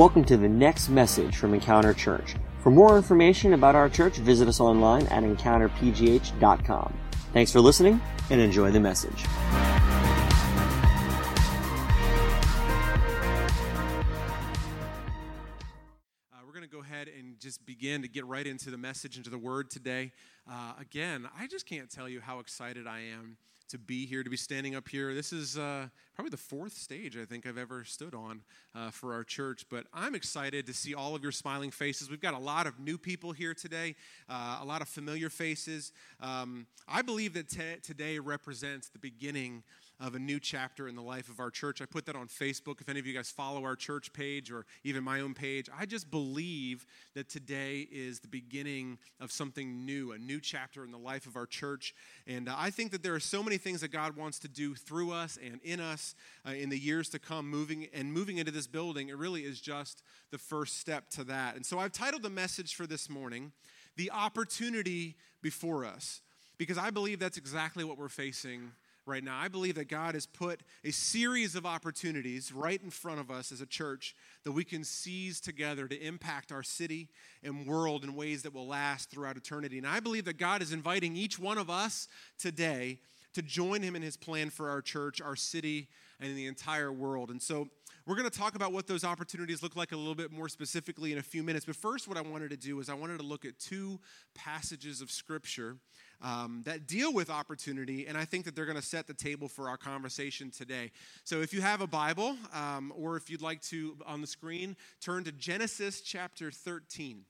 Welcome to the next message from Encounter Church. For more information about our church, visit us online at encounterpgh.com. Thanks for listening and enjoy the message. Uh, we're going to go ahead and just begin to get right into the message, into the word today. Uh, again, I just can't tell you how excited I am to be here, to be standing up here. This is uh, probably the fourth stage I think I've ever stood on uh, for our church, but I'm excited to see all of your smiling faces. We've got a lot of new people here today, uh, a lot of familiar faces. Um, I believe that t- today represents the beginning of a new chapter in the life of our church. I put that on Facebook. If any of you guys follow our church page or even my own page, I just believe that today is the beginning of something new, a new chapter in the life of our church. And uh, I think that there are so many things that God wants to do through us and in us uh, in the years to come, moving and moving into this building. It really is just the first step to that. And so I've titled the message for this morning, The Opportunity Before Us, because I believe that's exactly what we're facing right now. I believe that God has put a series of opportunities right in front of us as a church that we can seize together to impact our city and world in ways that will last throughout eternity. And I believe that God is inviting each one of us today to join Him in His plan for our church, our city, and the entire world. And so we're going to talk about what those opportunities look like a little bit more specifically in a few minutes. But first, what I wanted to do is I wanted to look at two passages of Scripture um, that deal with opportunity, and I think that they're going to set the table for our conversation today. So if you have a Bible, um, or if you'd like to on the screen, turn to Genesis chapter 13.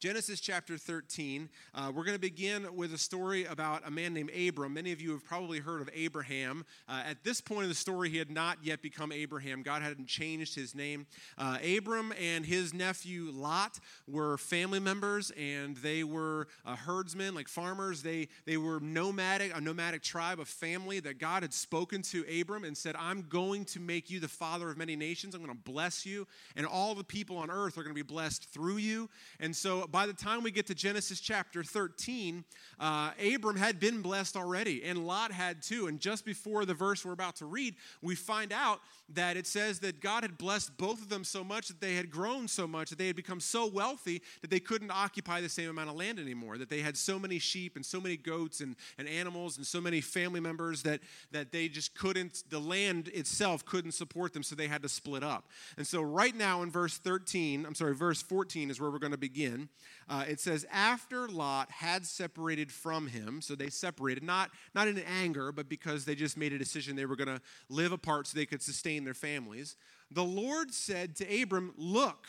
Genesis chapter 13. Uh, we're going to begin with a story about a man named Abram. Many of you have probably heard of Abraham. Uh, at this point in the story, he had not yet become Abraham. God hadn't changed his name. Uh, Abram and his nephew Lot were family members, and they were herdsmen, like farmers. They, they were nomadic, a nomadic tribe, a family that God had spoken to Abram and said, I'm going to make you the father of many nations. I'm going to bless you, and all the people on earth are going to be blessed through you. And so by the time we get to Genesis chapter 13, uh, Abram had been blessed already, and Lot had too. And just before the verse we're about to read, we find out that it says that God had blessed both of them so much that they had grown so much that they had become so wealthy that they couldn't occupy the same amount of land anymore. That they had so many sheep and so many goats and, and animals and so many family members that, that they just couldn't, the land itself couldn't support them, so they had to split up. And so, right now in verse 13, I'm sorry, verse 14 is where we're going to begin. Uh, it says, After Lot had separated from him, so they separated, not, not in anger, but because they just made a decision they were going to live apart so they could sustain their families, the Lord said to Abram, Look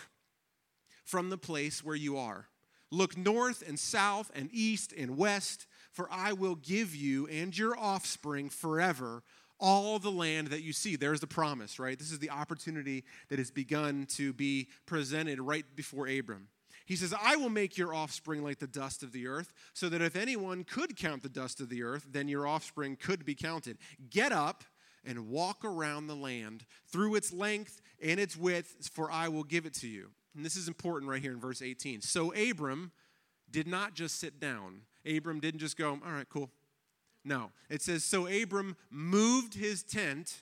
from the place where you are. Look north and south and east and west, for I will give you and your offspring forever all the land that you see. There's the promise, right? This is the opportunity that has begun to be presented right before Abram. He says, I will make your offspring like the dust of the earth, so that if anyone could count the dust of the earth, then your offspring could be counted. Get up and walk around the land through its length and its width, for I will give it to you. And this is important right here in verse 18. So Abram did not just sit down. Abram didn't just go, all right, cool. No. It says, So Abram moved his tent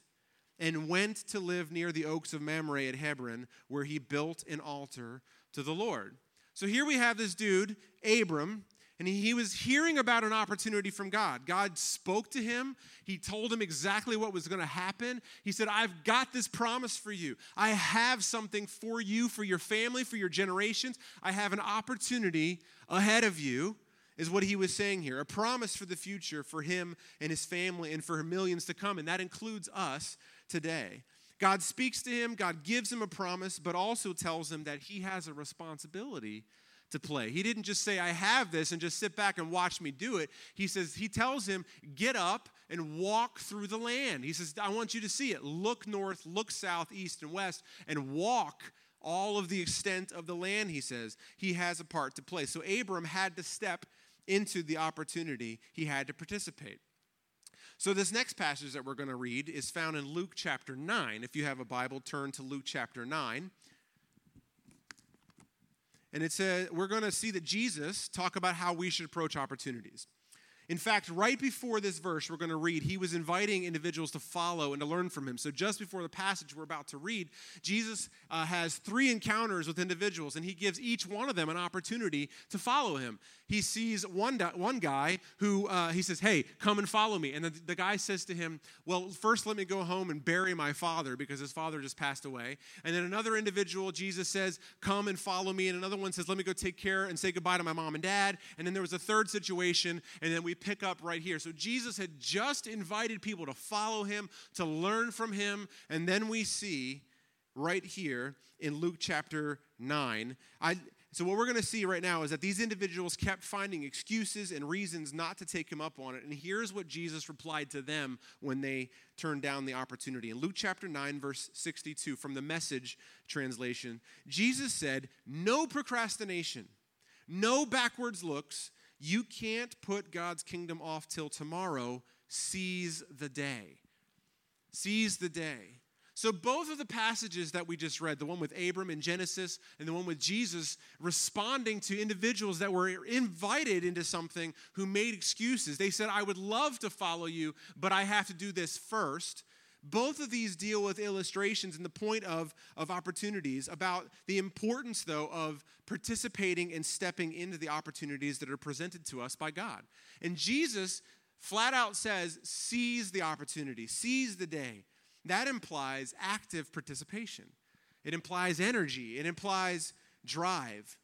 and went to live near the oaks of Mamre at Hebron, where he built an altar to the Lord. So here we have this dude, Abram, and he was hearing about an opportunity from God. God spoke to him. He told him exactly what was going to happen. He said, I've got this promise for you. I have something for you, for your family, for your generations. I have an opportunity ahead of you, is what he was saying here. A promise for the future for him and his family and for millions to come. And that includes us today. God speaks to him, God gives him a promise, but also tells him that he has a responsibility to play. He didn't just say, I have this and just sit back and watch me do it. He says, He tells him, get up and walk through the land. He says, I want you to see it. Look north, look south, east, and west, and walk all of the extent of the land, he says. He has a part to play. So Abram had to step into the opportunity, he had to participate. So, this next passage that we're going to read is found in Luke chapter 9. If you have a Bible, turn to Luke chapter 9. And it says, we're going to see that Jesus talk about how we should approach opportunities. In fact, right before this verse we're going to read, he was inviting individuals to follow and to learn from him. So, just before the passage we're about to read, Jesus uh, has three encounters with individuals, and he gives each one of them an opportunity to follow him. He sees one, one guy who uh, he says, Hey, come and follow me. And the, the guy says to him, Well, first let me go home and bury my father because his father just passed away. And then another individual, Jesus says, Come and follow me. And another one says, Let me go take care and say goodbye to my mom and dad. And then there was a third situation, and then we pick up right here. So Jesus had just invited people to follow him, to learn from him, and then we see right here in Luke chapter 9. I, so, what we're going to see right now is that these individuals kept finding excuses and reasons not to take him up on it. And here's what Jesus replied to them when they turned down the opportunity. In Luke chapter 9, verse 62, from the message translation, Jesus said, No procrastination, no backwards looks, you can't put God's kingdom off till tomorrow. Seize the day. Seize the day. So, both of the passages that we just read, the one with Abram in Genesis and the one with Jesus responding to individuals that were invited into something who made excuses. They said, I would love to follow you, but I have to do this first. Both of these deal with illustrations and the point of, of opportunities about the importance, though, of participating and stepping into the opportunities that are presented to us by God. And Jesus flat out says, seize the opportunity, seize the day. That implies active participation, it implies energy, it implies drive.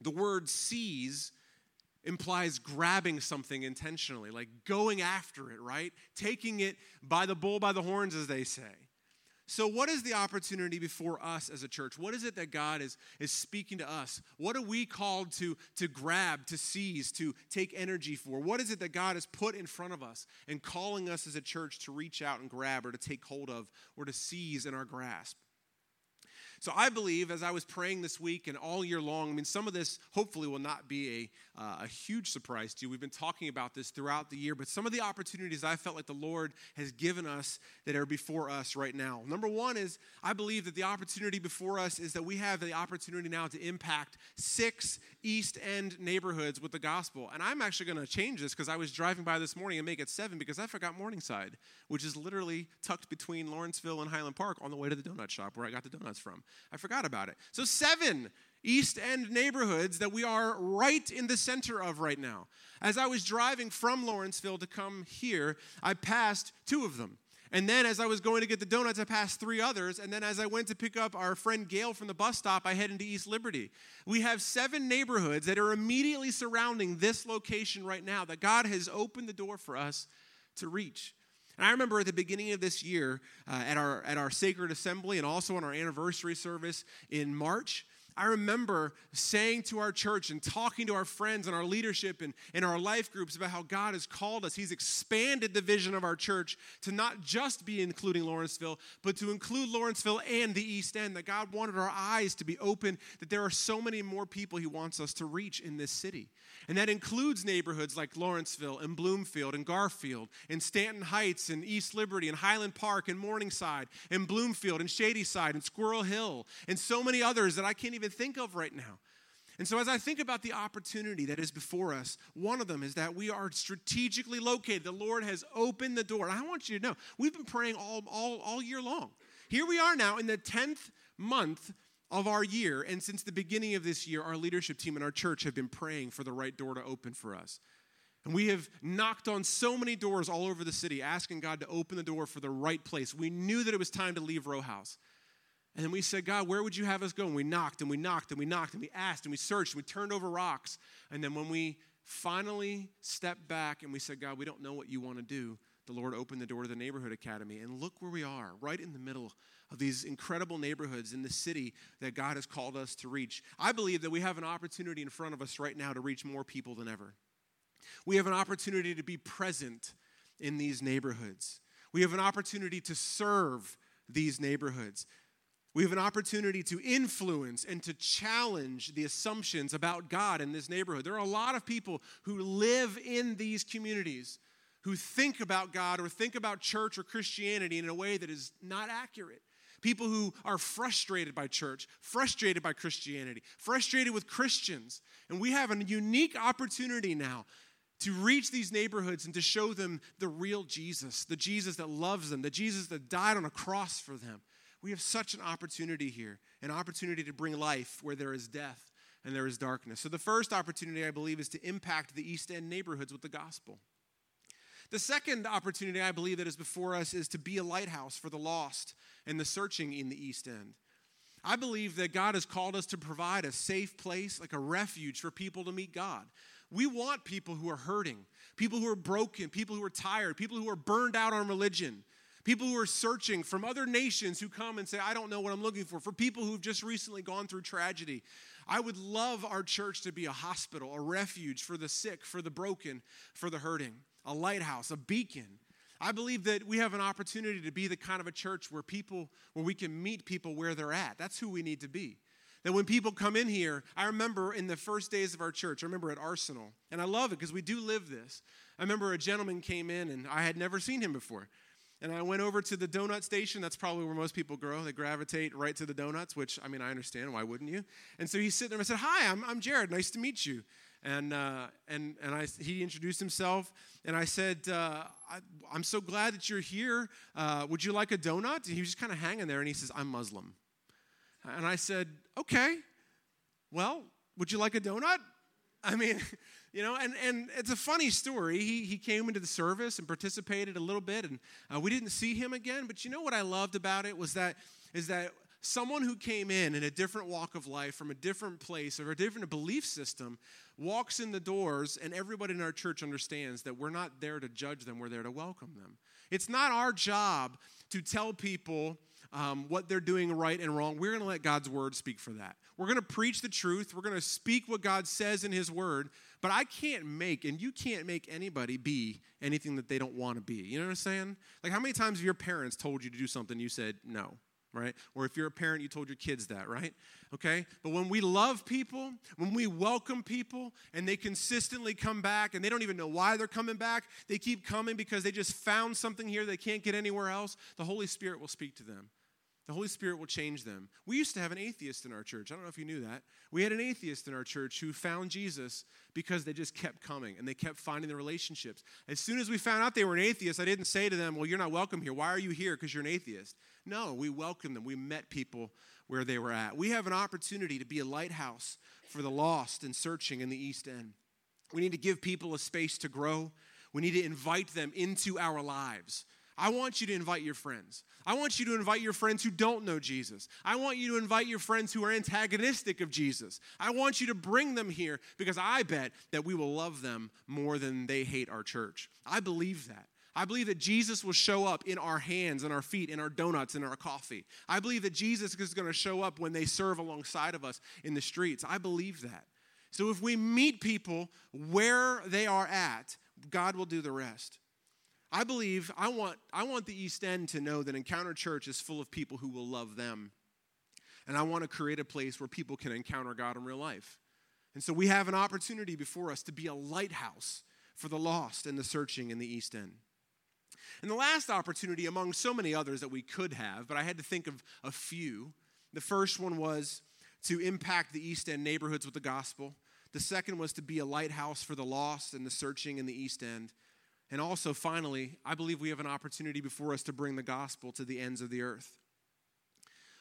The word seize implies grabbing something intentionally, like going after it, right? Taking it by the bull by the horns, as they say. So, what is the opportunity before us as a church? What is it that God is, is speaking to us? What are we called to, to grab, to seize, to take energy for? What is it that God has put in front of us and calling us as a church to reach out and grab or to take hold of or to seize in our grasp? So I believe as I was praying this week and all year long, I mean, some of this hopefully will not be a, uh, a huge surprise to you. We've been talking about this throughout the year, but some of the opportunities I felt like the Lord has given us that are before us right now. Number one is I believe that the opportunity before us is that we have the opportunity now to impact six East End neighborhoods with the gospel. And I'm actually going to change this because I was driving by this morning and make it seven because I forgot Morningside, which is literally tucked between Lawrenceville and Highland Park on the way to the donut shop where I got the donuts from. I forgot about it. So, seven East End neighborhoods that we are right in the center of right now. As I was driving from Lawrenceville to come here, I passed two of them. And then as I was going to get the donuts, I passed three others. And then as I went to pick up our friend Gail from the bus stop, I head into East Liberty. We have seven neighborhoods that are immediately surrounding this location right now that God has opened the door for us to reach. And I remember at the beginning of this year, uh, at, our, at our sacred assembly and also on our anniversary service in March, I remember saying to our church and talking to our friends and our leadership and, and our life groups about how God has called us. He's expanded the vision of our church to not just be including Lawrenceville, but to include Lawrenceville and the East End. That God wanted our eyes to be open, that there are so many more people He wants us to reach in this city. And that includes neighborhoods like Lawrenceville and Bloomfield and Garfield and Stanton Heights and East Liberty and Highland Park and Morningside and Bloomfield and Shadyside and Squirrel Hill and so many others that I can't even think of right now. And so, as I think about the opportunity that is before us, one of them is that we are strategically located. The Lord has opened the door. And I want you to know, we've been praying all, all, all year long. Here we are now in the 10th month of our year, and since the beginning of this year, our leadership team and our church have been praying for the right door to open for us. And we have knocked on so many doors all over the city, asking God to open the door for the right place. We knew that it was time to leave Row House. And then we said, God, where would you have us go? And we knocked and we knocked and we knocked and we asked and we searched and we turned over rocks. And then when we finally stepped back and we said, God, we don't know what you want to do, the Lord opened the door to the neighborhood academy. And look where we are, right in the middle of these incredible neighborhoods in the city that God has called us to reach. I believe that we have an opportunity in front of us right now to reach more people than ever. We have an opportunity to be present in these neighborhoods. We have an opportunity to serve these neighborhoods. We have an opportunity to influence and to challenge the assumptions about God in this neighborhood. There are a lot of people who live in these communities who think about God or think about church or Christianity in a way that is not accurate. People who are frustrated by church, frustrated by Christianity, frustrated with Christians. And we have a unique opportunity now to reach these neighborhoods and to show them the real Jesus, the Jesus that loves them, the Jesus that died on a cross for them. We have such an opportunity here, an opportunity to bring life where there is death and there is darkness. So, the first opportunity, I believe, is to impact the East End neighborhoods with the gospel. The second opportunity I believe that is before us is to be a lighthouse for the lost and the searching in the East End. I believe that God has called us to provide a safe place, like a refuge for people to meet God. We want people who are hurting, people who are broken, people who are tired, people who are burned out on religion, people who are searching from other nations who come and say, I don't know what I'm looking for, for people who've just recently gone through tragedy. I would love our church to be a hospital, a refuge for the sick, for the broken, for the hurting a lighthouse, a beacon. I believe that we have an opportunity to be the kind of a church where people, where we can meet people where they're at. That's who we need to be. That when people come in here, I remember in the first days of our church, I remember at Arsenal, and I love it because we do live this. I remember a gentleman came in and I had never seen him before. And I went over to the donut station. That's probably where most people grow. They gravitate right to the donuts, which, I mean, I understand. Why wouldn't you? And so he's sitting there. And I said, Hi, I'm, I'm Jared. Nice to meet you and uh, and and I, he introduced himself, and I said, uh, I, am so glad that you're here. Uh, would you like a donut?" And he was just kind of hanging there, and he says, "I'm Muslim," and I said, "Okay, well, would you like a donut?" I mean, you know, and, and it's a funny story. He, he came into the service and participated a little bit, and uh, we didn't see him again. But you know what I loved about it was that is that someone who came in in a different walk of life from a different place or a different belief system walks in the doors and everybody in our church understands that we're not there to judge them we're there to welcome them it's not our job to tell people um, what they're doing right and wrong we're going to let god's word speak for that we're going to preach the truth we're going to speak what god says in his word but i can't make and you can't make anybody be anything that they don't want to be you know what i'm saying like how many times have your parents told you to do something you said no right? Or if you're a parent, you told your kids that, right? Okay? But when we love people, when we welcome people, and they consistently come back, and they don't even know why they're coming back, they keep coming because they just found something here they can't get anywhere else, the Holy Spirit will speak to them. The Holy Spirit will change them. We used to have an atheist in our church. I don't know if you knew that. We had an atheist in our church who found Jesus because they just kept coming and they kept finding the relationships. As soon as we found out they were an atheist, I didn't say to them, Well, you're not welcome here. Why are you here? Because you're an atheist. No, we welcomed them. We met people where they were at. We have an opportunity to be a lighthouse for the lost and searching in the East End. We need to give people a space to grow. We need to invite them into our lives. I want you to invite your friends. I want you to invite your friends who don't know Jesus. I want you to invite your friends who are antagonistic of Jesus. I want you to bring them here because I bet that we will love them more than they hate our church. I believe that. I believe that Jesus will show up in our hands and our feet, in our donuts, in our coffee. I believe that Jesus is going to show up when they serve alongside of us in the streets. I believe that. So if we meet people where they are at, God will do the rest. I believe I want I want the East End to know that Encounter Church is full of people who will love them. And I want to create a place where people can encounter God in real life. And so we have an opportunity before us to be a lighthouse for the lost and the searching in the East End. And the last opportunity among so many others that we could have, but I had to think of a few. The first one was to impact the East End neighborhoods with the gospel. The second was to be a lighthouse for the lost and the searching in the East End. And also, finally, I believe we have an opportunity before us to bring the gospel to the ends of the earth.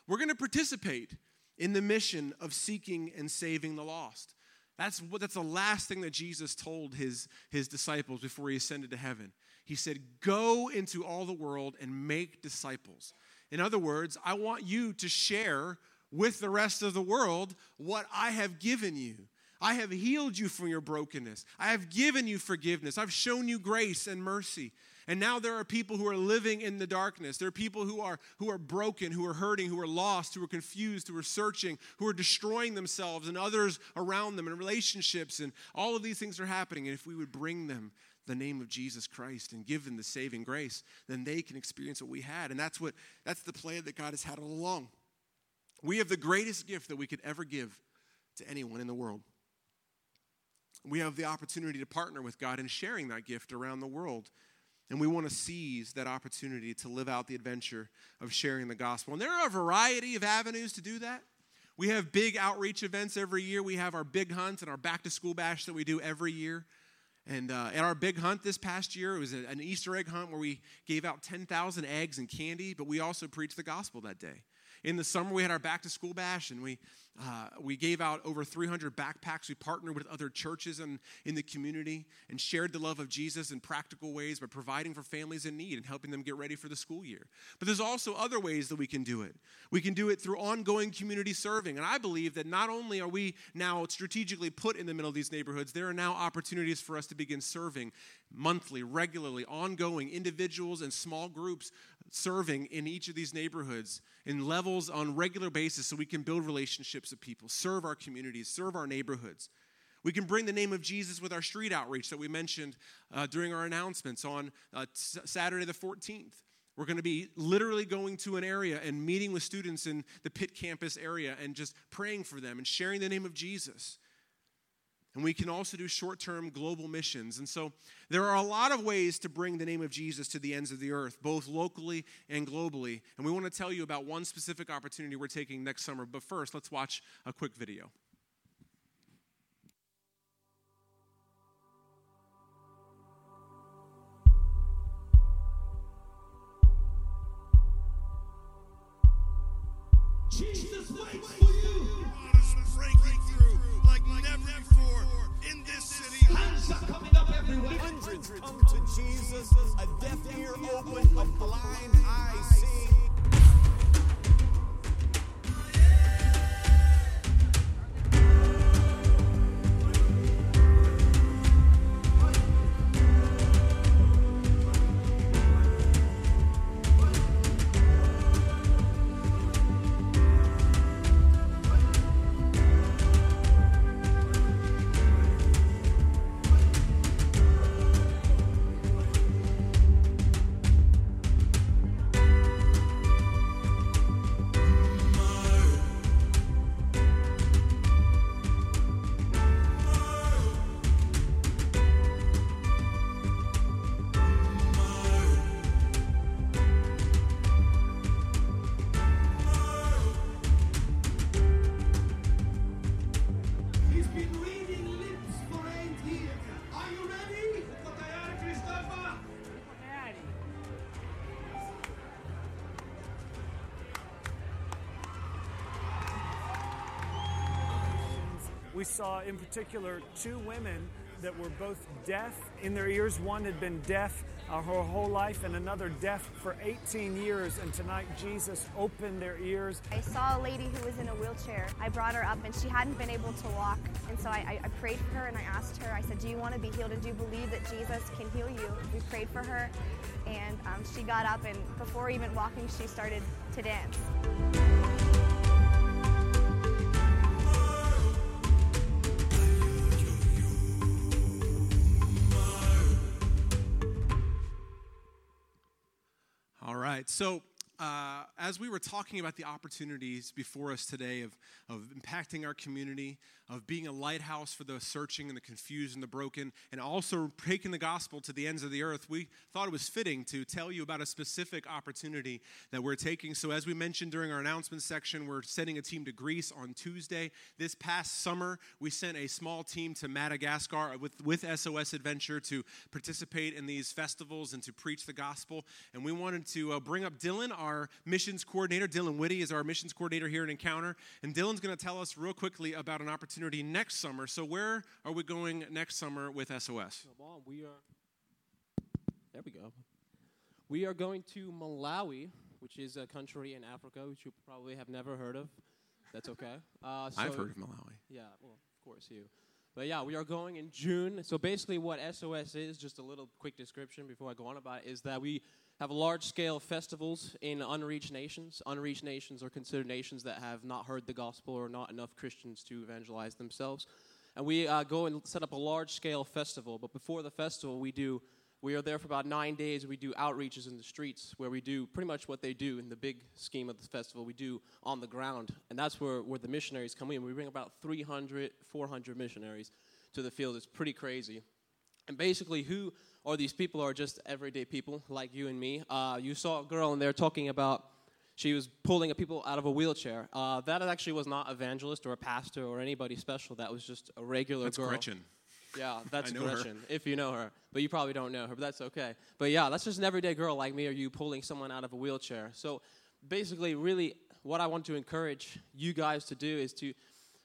We're going to participate in the mission of seeking and saving the lost. That's, what, that's the last thing that Jesus told his, his disciples before he ascended to heaven. He said, Go into all the world and make disciples. In other words, I want you to share with the rest of the world what I have given you. I have healed you from your brokenness. I have given you forgiveness. I've shown you grace and mercy. And now there are people who are living in the darkness. There are people who are who are broken, who are hurting, who are lost, who are confused, who are searching, who are destroying themselves and others around them and relationships and all of these things are happening and if we would bring them the name of Jesus Christ and give them the saving grace, then they can experience what we had. And that's what that's the plan that God has had all along. We have the greatest gift that we could ever give to anyone in the world we have the opportunity to partner with God in sharing that gift around the world. And we want to seize that opportunity to live out the adventure of sharing the gospel. And there are a variety of avenues to do that. We have big outreach events every year. We have our big hunt and our back to school bash that we do every year. And uh, at our big hunt this past year, it was an Easter egg hunt where we gave out 10,000 eggs and candy, but we also preached the gospel that day. In the summer, we had our back to school bash, and we uh, we gave out over 300 backpacks. We partnered with other churches and in the community and shared the love of Jesus in practical ways by providing for families in need and helping them get ready for the school year. But there's also other ways that we can do it. We can do it through ongoing community serving. And I believe that not only are we now strategically put in the middle of these neighborhoods, there are now opportunities for us to begin serving monthly, regularly, ongoing, individuals and small groups serving in each of these neighborhoods in levels on regular basis so we can build relationships with people, serve our communities, serve our neighborhoods. We can bring the name of Jesus with our street outreach that we mentioned uh, during our announcements on uh, Saturday the 14th. We're going to be literally going to an area and meeting with students in the Pitt campus area and just praying for them and sharing the name of Jesus. And we can also do short term global missions. And so there are a lot of ways to bring the name of Jesus to the ends of the earth, both locally and globally. And we want to tell you about one specific opportunity we're taking next summer. But first, let's watch a quick video. Jesus never before in this city. Hands are coming up everywhere. Hundreds come to Jesus, a deaf ear open, a blind eye see. Saw, in particular, two women that were both deaf in their ears. One had been deaf uh, her whole life, and another deaf for 18 years. And tonight, Jesus opened their ears. I saw a lady who was in a wheelchair. I brought her up and she hadn't been able to walk. And so I, I, prayed for her and I asked her, I said, Do you want to be healed and do you believe that Jesus can heal you? We prayed for her and um, she got up and before even walking, she started to dance. Right. So, uh, as we were talking about the opportunities before us today of, of impacting our community, of being a lighthouse for the searching and the confused and the broken, and also taking the gospel to the ends of the earth, we thought it was fitting to tell you about a specific opportunity that we're taking. So, as we mentioned during our announcement section, we're sending a team to Greece on Tuesday. This past summer, we sent a small team to Madagascar with, with SOS Adventure to participate in these festivals and to preach the gospel. And we wanted to uh, bring up Dylan, our missions coordinator. Dylan Whitty is our missions coordinator here at Encounter. And Dylan's going to tell us real quickly about an opportunity next summer. So, where are we going next summer with SOS? Come on, we are. There we go. We are going to Malawi, which is a country in Africa which you probably have never heard of. That's okay. Uh, I've heard of Malawi. Yeah, well, of course you. But yeah, we are going in June. So basically, what SOS is, just a little quick description before I go on about it, is that we have large scale festivals in unreached nations. Unreached nations are considered nations that have not heard the gospel or not enough Christians to evangelize themselves. And we uh, go and set up a large scale festival. But before the festival, we do we are there for about nine days. We do outreaches in the streets where we do pretty much what they do in the big scheme of the festival. We do on the ground. And that's where, where the missionaries come in. We bring about 300, 400 missionaries to the field. It's pretty crazy. And basically, who are these people? Are just everyday people like you and me. Uh, you saw a girl in there talking about she was pulling a people out of a wheelchair. Uh, that actually was not evangelist or a pastor or anybody special. That was just a regular girl. That's girl. Gretchen. Yeah, that's know her. Gretchen, if you know her. But you probably don't know her, but that's okay. But yeah, that's just an everyday girl like me or you pulling someone out of a wheelchair. So basically, really, what I want to encourage you guys to do is to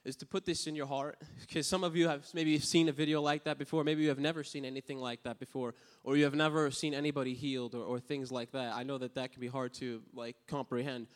is to put this in your heart. Because some of you have maybe seen a video like that before. Maybe you have never seen anything like that before or you have never seen anybody healed or, or things like that. I know that that can be hard to like comprehend.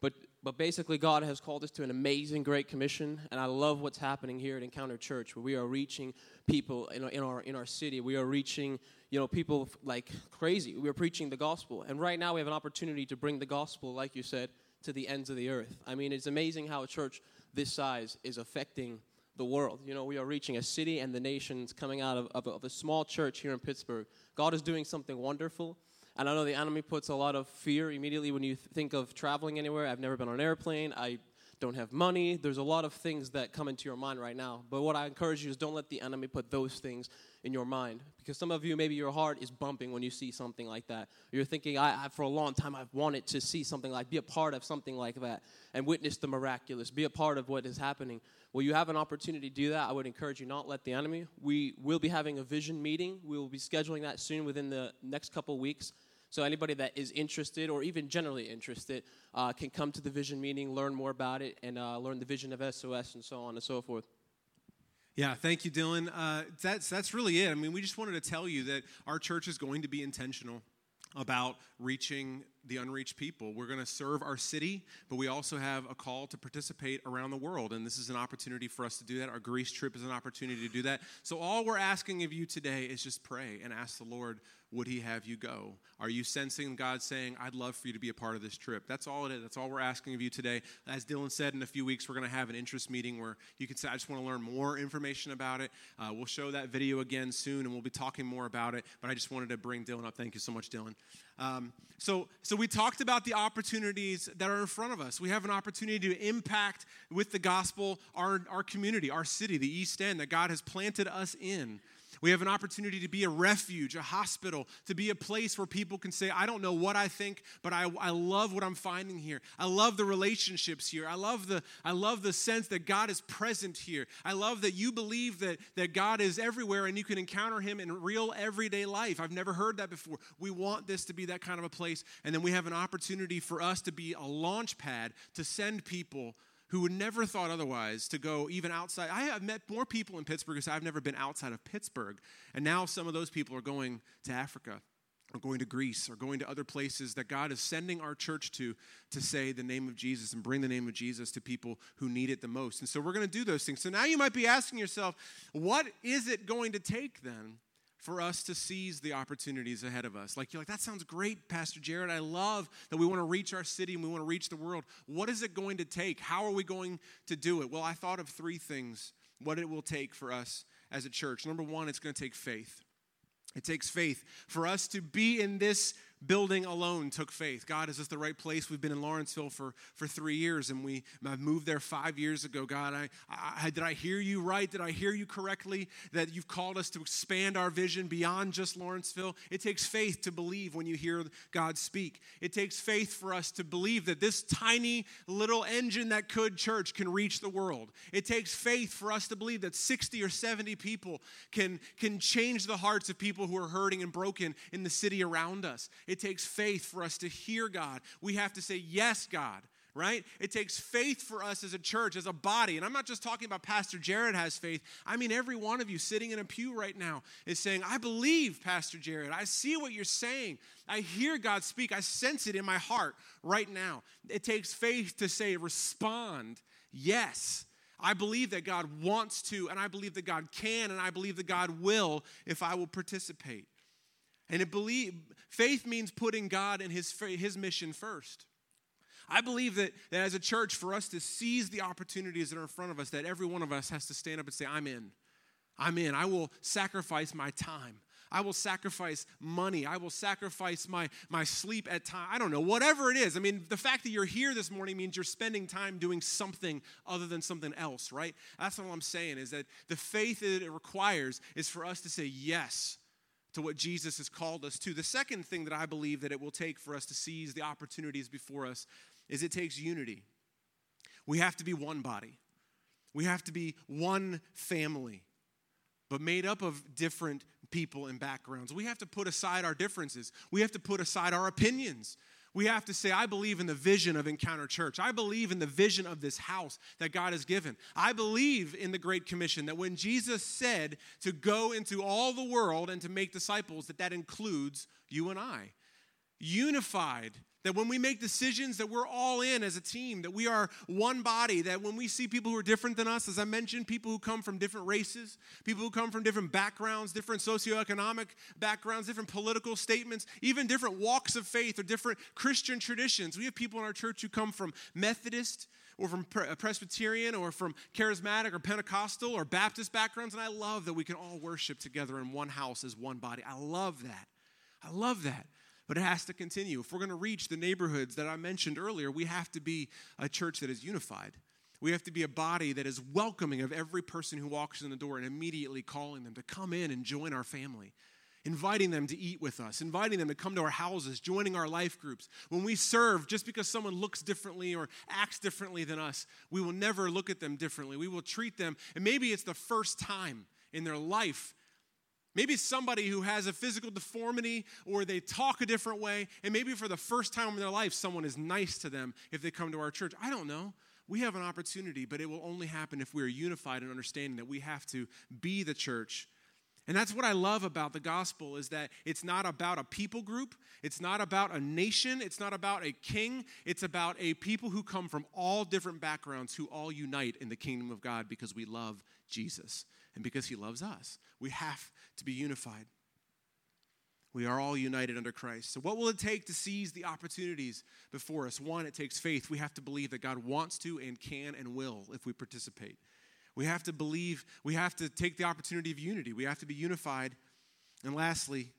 But but basically god has called us to an amazing great commission and i love what's happening here at encounter church where we are reaching people in our, in our in our city. We are reaching you know people like crazy. We are preaching the gospel. And right now we have an opportunity to bring the gospel like you said to the ends of the earth. I mean it's amazing how a church this size is affecting the world. You know, we are reaching a city and the nations coming out of, of, of, a small church here in Pittsburgh. God is doing something wonderful. And I know the enemy puts a lot of fear immediately when you th- think of traveling anywhere. I've never been on an airplane. I don't have money. There's a lot of things that come into your mind right now. But what I encourage you is don't let the enemy put those things in your mind. Because some of you, maybe your heart is bumping when you see something like that. You're thinking, I, I, for a long time, I've wanted to see something like, be a part of something like that and witness the miraculous, be a part of what is happening. Well, you have an opportunity to do that. I would encourage you not let the enemy. We will be having a vision meeting. We will be scheduling that soon within the next couple weeks. So anybody that is interested or even generally interested uh, can come to the vision meeting, learn more about it, and uh, learn the vision of SOS and so on and so forth. Yeah, thank you, Dylan. Uh, that's that's really it. I mean, we just wanted to tell you that our church is going to be intentional about reaching the unreached people. We're going to serve our city, but we also have a call to participate around the world, and this is an opportunity for us to do that. Our Greece trip is an opportunity to do that. So, all we're asking of you today is just pray and ask the Lord, would He have you go? Are you sensing God saying, I'd love for you to be a part of this trip? That's all it is. That's all we're asking of you today. As Dylan said, in a few weeks, we're going to have an interest meeting where you can say, I just want to learn more information about it. Uh, we'll show that video again soon, and we'll be talking more about it, but I just wanted to bring Dylan up. Thank you so much, Dylan. Um, so, so we talked about the opportunities that are in front of us. We have an opportunity to impact with the gospel our, our community, our city, the East End that God has planted us in. We have an opportunity to be a refuge, a hospital, to be a place where people can say, I don't know what I think, but I, I love what I'm finding here. I love the relationships here. I love the, I love the sense that God is present here. I love that you believe that, that God is everywhere and you can encounter him in real everyday life. I've never heard that before. We want this to be that kind of a place. And then we have an opportunity for us to be a launch pad to send people who would never thought otherwise to go even outside. I have met more people in Pittsburgh say I've never been outside of Pittsburgh. And now some of those people are going to Africa or going to Greece or going to other places that God is sending our church to to say the name of Jesus and bring the name of Jesus to people who need it the most. And so we're going to do those things. So now you might be asking yourself, what is it going to take then for us to seize the opportunities ahead of us. Like, you're like, that sounds great, Pastor Jared. I love that we want to reach our city and we want to reach the world. What is it going to take? How are we going to do it? Well, I thought of three things what it will take for us as a church. Number one, it's going to take faith. It takes faith for us to be in this building alone took faith. God, is this the right place? We've been in Lawrenceville for, for three years and we moved there five years ago. God, I, I, did I hear you right? Did I hear you correctly that you've called us to expand our vision beyond just Lawrenceville? It takes faith to believe when you hear God speak. It takes faith for us to believe that this tiny little engine that could church can reach the world. It takes faith for us to believe that 60 or 70 people can, can change the hearts of people who are hurting and broken in the city around us. It takes faith for us to hear God. We have to say, Yes, God right? It takes faith for us as a church, as a body. And I'm not just talking about Pastor Jared has faith. I mean, every one of you sitting in a pew right now is saying, I believe, Pastor Jared. I see what you're saying. I hear God speak. I sense it in my heart right now. It takes faith to say, respond, yes. I believe that God wants to, and I believe that God can, and I believe that God will if I will participate. And it believe, faith means putting God and his, his mission first. I believe that, that as a church, for us to seize the opportunities that are in front of us, that every one of us has to stand up and say, I'm in. I'm in. I will sacrifice my time. I will sacrifice money. I will sacrifice my, my sleep at time. I don't know, whatever it is. I mean, the fact that you're here this morning means you're spending time doing something other than something else, right? That's all I'm saying is that the faith that it requires is for us to say yes to what Jesus has called us to. The second thing that I believe that it will take for us to seize the opportunities before us is it takes unity. We have to be one body. We have to be one family. but made up of different people and backgrounds. We have to put aside our differences. We have to put aside our opinions. We have to say, I believe in the vision of Encounter Church. I believe in the vision of this house that God has given. I believe in the Great Commission that when Jesus said to go into all the world and to make disciples, that that includes you and I. Unified that when we make decisions that we're all in as a team that we are one body that when we see people who are different than us as i mentioned people who come from different races people who come from different backgrounds different socioeconomic backgrounds different political statements even different walks of faith or different christian traditions we have people in our church who come from methodist or from uh, Presbyterian or from charismatic or Pentecostal or Baptist backgrounds. And I love that we can all worship together in one house as one body. I love that. I love that. But it has to continue. If we're going to reach the neighborhoods that I mentioned earlier, we have to be a church that is unified. We have to be a body that is welcoming of every person who walks in the door and immediately calling them to come in and join our family, inviting them to eat with us, inviting them to come to our houses, joining our life groups. When we serve, just because someone looks differently or acts differently than us, we will never look at them differently. We will treat them, and maybe it's the first time in their life Maybe somebody who has a physical deformity or they talk a different way, and maybe for the first time in their life, someone is nice to them if they come to our church. I don't know. We have an opportunity, but it will only happen if we are unified in understanding that we have to be the church. And that's what I love about the gospel is that it's not about a people group, it's not about a nation, it's not about a king, it's about a people who come from all different backgrounds who all unite in the kingdom of God because we love Jesus and because he loves us. We have to be unified. We are all united under Christ. So, what will it take to seize the opportunities before us? One, it takes faith. We have to believe that God wants to and can and will if we participate. We have to believe, we have to take the opportunity of unity. We have to be unified. And lastly,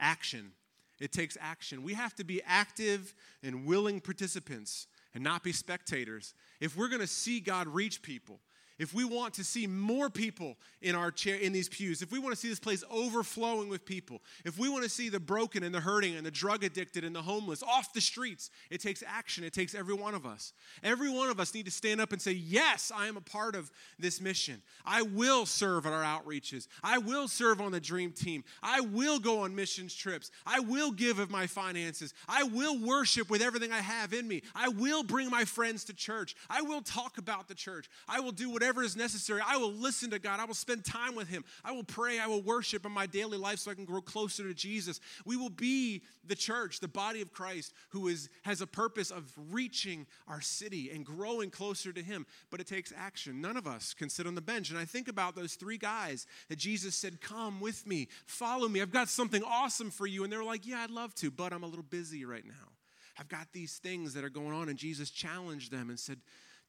action. It takes action. We have to be active and willing participants and not be spectators. If we're going to see God reach people, if we want to see more people in our chair in these pews, if we want to see this place overflowing with people, if we want to see the broken and the hurting and the drug addicted and the homeless off the streets, it takes action. It takes every one of us. Every one of us need to stand up and say, "Yes, I am a part of this mission. I will serve at our outreaches. I will serve on the dream team. I will go on missions trips. I will give of my finances. I will worship with everything I have in me. I will bring my friends to church. I will talk about the church. I will do whatever whatever is necessary. I will listen to God. I will spend time with Him. I will pray. I will worship in my daily life so I can grow closer to Jesus. We will be the church, the body of Christ, who is, has a purpose of reaching our city and growing closer to Him. But it takes action. None of us can sit on the bench. And I think about those three guys that Jesus said, Come with me, follow me. I've got something awesome for you. And they were like, Yeah, I'd love to, but I'm a little busy right now. I've got these things that are going on. And Jesus challenged them and said,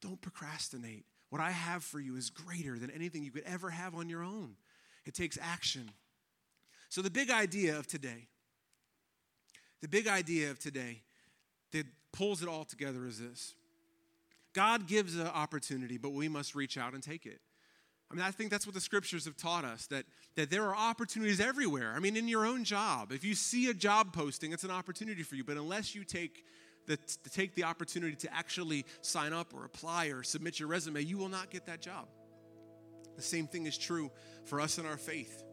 Don't procrastinate. What I have for you is greater than anything you could ever have on your own. It takes action. So, the big idea of today, the big idea of today that pulls it all together is this God gives an opportunity, but we must reach out and take it. I mean, I think that's what the scriptures have taught us that, that there are opportunities everywhere. I mean, in your own job, if you see a job posting, it's an opportunity for you. But unless you take the, to take the opportunity to actually sign up or apply or submit your resume, you will not get that job. The same thing is true for us in our faith.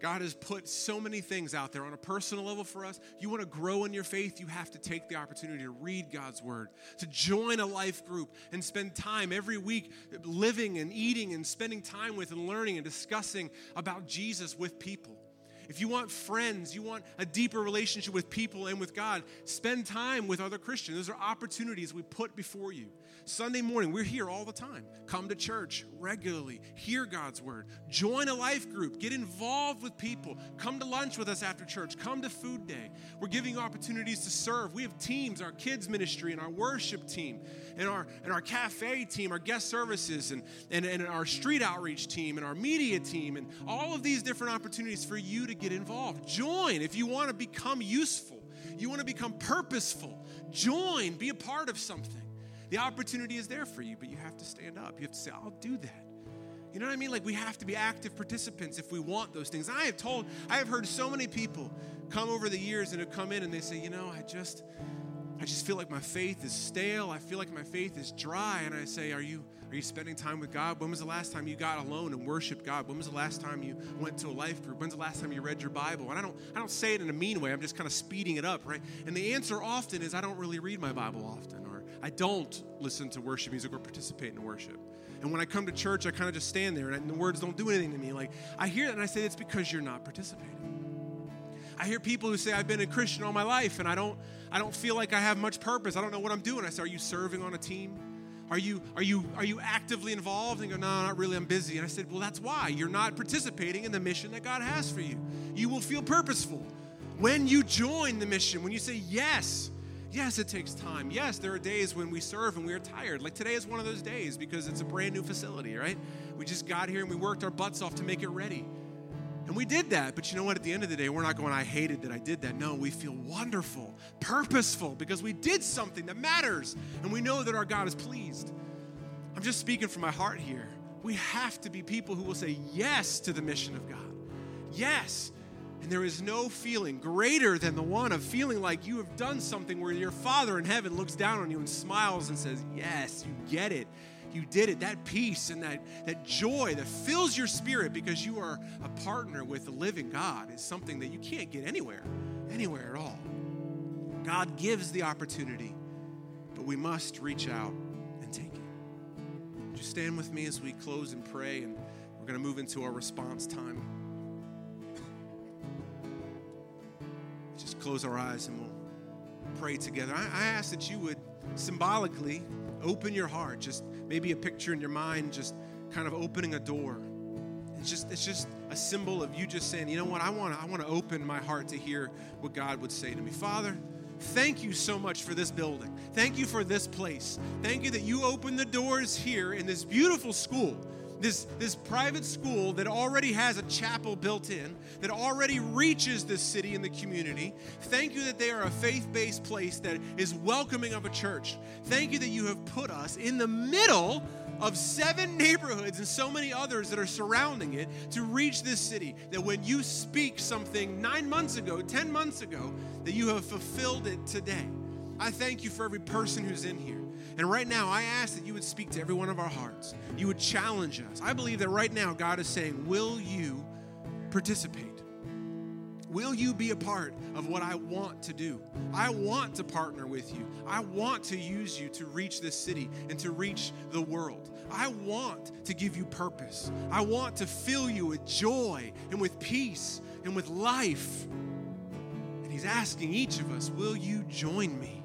God has put so many things out there on a personal level for us. You want to grow in your faith, you have to take the opportunity to read God's word, to join a life group and spend time every week living and eating and spending time with and learning and discussing about Jesus with people. If you want friends, you want a deeper relationship with people and with God, spend time with other Christians. Those are opportunities we put before you. Sunday morning, we're here all the time. Come to church regularly, hear God's word, join a life group, get involved with people, come to lunch with us after church, come to food day. We're giving you opportunities to serve. We have teams, our kids' ministry and our worship team, and our, and our cafe team, our guest services, and, and, and our street outreach team, and our media team, and all of these different opportunities for you to get involved. Join if you want to become useful, you want to become purposeful. Join, be a part of something. The opportunity is there for you, but you have to stand up. You have to say, I'll do that. You know what I mean? Like we have to be active participants if we want those things. I have told, I have heard so many people come over the years and have come in and they say, you know, I just, I just feel like my faith is stale. I feel like my faith is dry. And I say, Are you are you spending time with God? When was the last time you got alone and worshiped God? When was the last time you went to a life group? When's the last time you read your Bible? And I don't I don't say it in a mean way. I'm just kind of speeding it up, right? And the answer often is I don't really read my Bible often, I don't listen to worship music or participate in worship. And when I come to church, I kind of just stand there and the words don't do anything to me. Like I hear that and I say it's because you're not participating. I hear people who say I've been a Christian all my life and I don't I don't feel like I have much purpose. I don't know what I'm doing. I say, Are you serving on a team? Are you are you are you actively involved? And go, No, not really. I'm busy. And I said, Well, that's why you're not participating in the mission that God has for you. You will feel purposeful when you join the mission. When you say yes. Yes, it takes time. Yes, there are days when we serve and we are tired. Like today is one of those days because it's a brand new facility, right? We just got here and we worked our butts off to make it ready. And we did that. But you know what? At the end of the day, we're not going, I hated that I did that. No, we feel wonderful, purposeful, because we did something that matters. And we know that our God is pleased. I'm just speaking from my heart here. We have to be people who will say yes to the mission of God. Yes. And there is no feeling greater than the one of feeling like you have done something where your Father in heaven looks down on you and smiles and says, Yes, you get it you did it. That peace and that, that joy that fills your spirit because you are a partner with the living God is something that you can't get anywhere, anywhere at all. God gives the opportunity, but we must reach out and take it. Would you stand with me as we close and pray, and we're going to move into our response time. Just close our eyes and we'll pray together. I, I ask that you would symbolically open your heart. Just maybe a picture in your mind, just kind of opening a door. It's just it's just a symbol of you just saying, you know what, I want to I want to open my heart to hear what God would say to me. Father, thank you so much for this building. Thank you for this place. Thank you that you opened the doors here in this beautiful school this, this private school that already has a chapel built in, that already reaches the city and the community. Thank you that they are a faith based place that is welcoming of a church. Thank you that you have put us in the middle of seven neighborhoods and so many others that are surrounding it to reach this city. That when you speak something nine months ago, 10 months ago, that you have fulfilled it today. I thank you for every person who's in here. And right now, I ask that you would speak to every one of our hearts. You would challenge us. I believe that right now, God is saying, Will you participate? Will you be a part of what I want to do? I want to partner with you. I want to use you to reach this city and to reach the world. I want to give you purpose. I want to fill you with joy and with peace and with life. And He's asking each of us, Will you join me?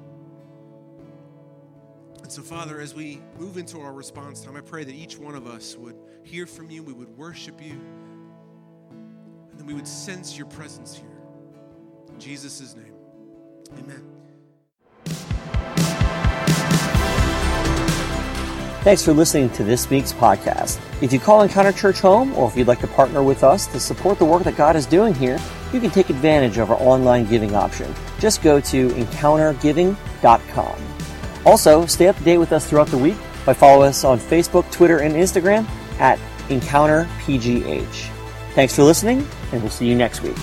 And so, Father, as we move into our response time, I pray that each one of us would hear from you, we would worship you, and then we would sense your presence here. In Jesus' name, amen. Thanks for listening to this week's podcast. If you call Encounter Church home, or if you'd like to partner with us to support the work that God is doing here, you can take advantage of our online giving option. Just go to encountergiving.com. Also, stay up to date with us throughout the week by following us on Facebook, Twitter, and Instagram at EncounterPGH. Thanks for listening, and we'll see you next week.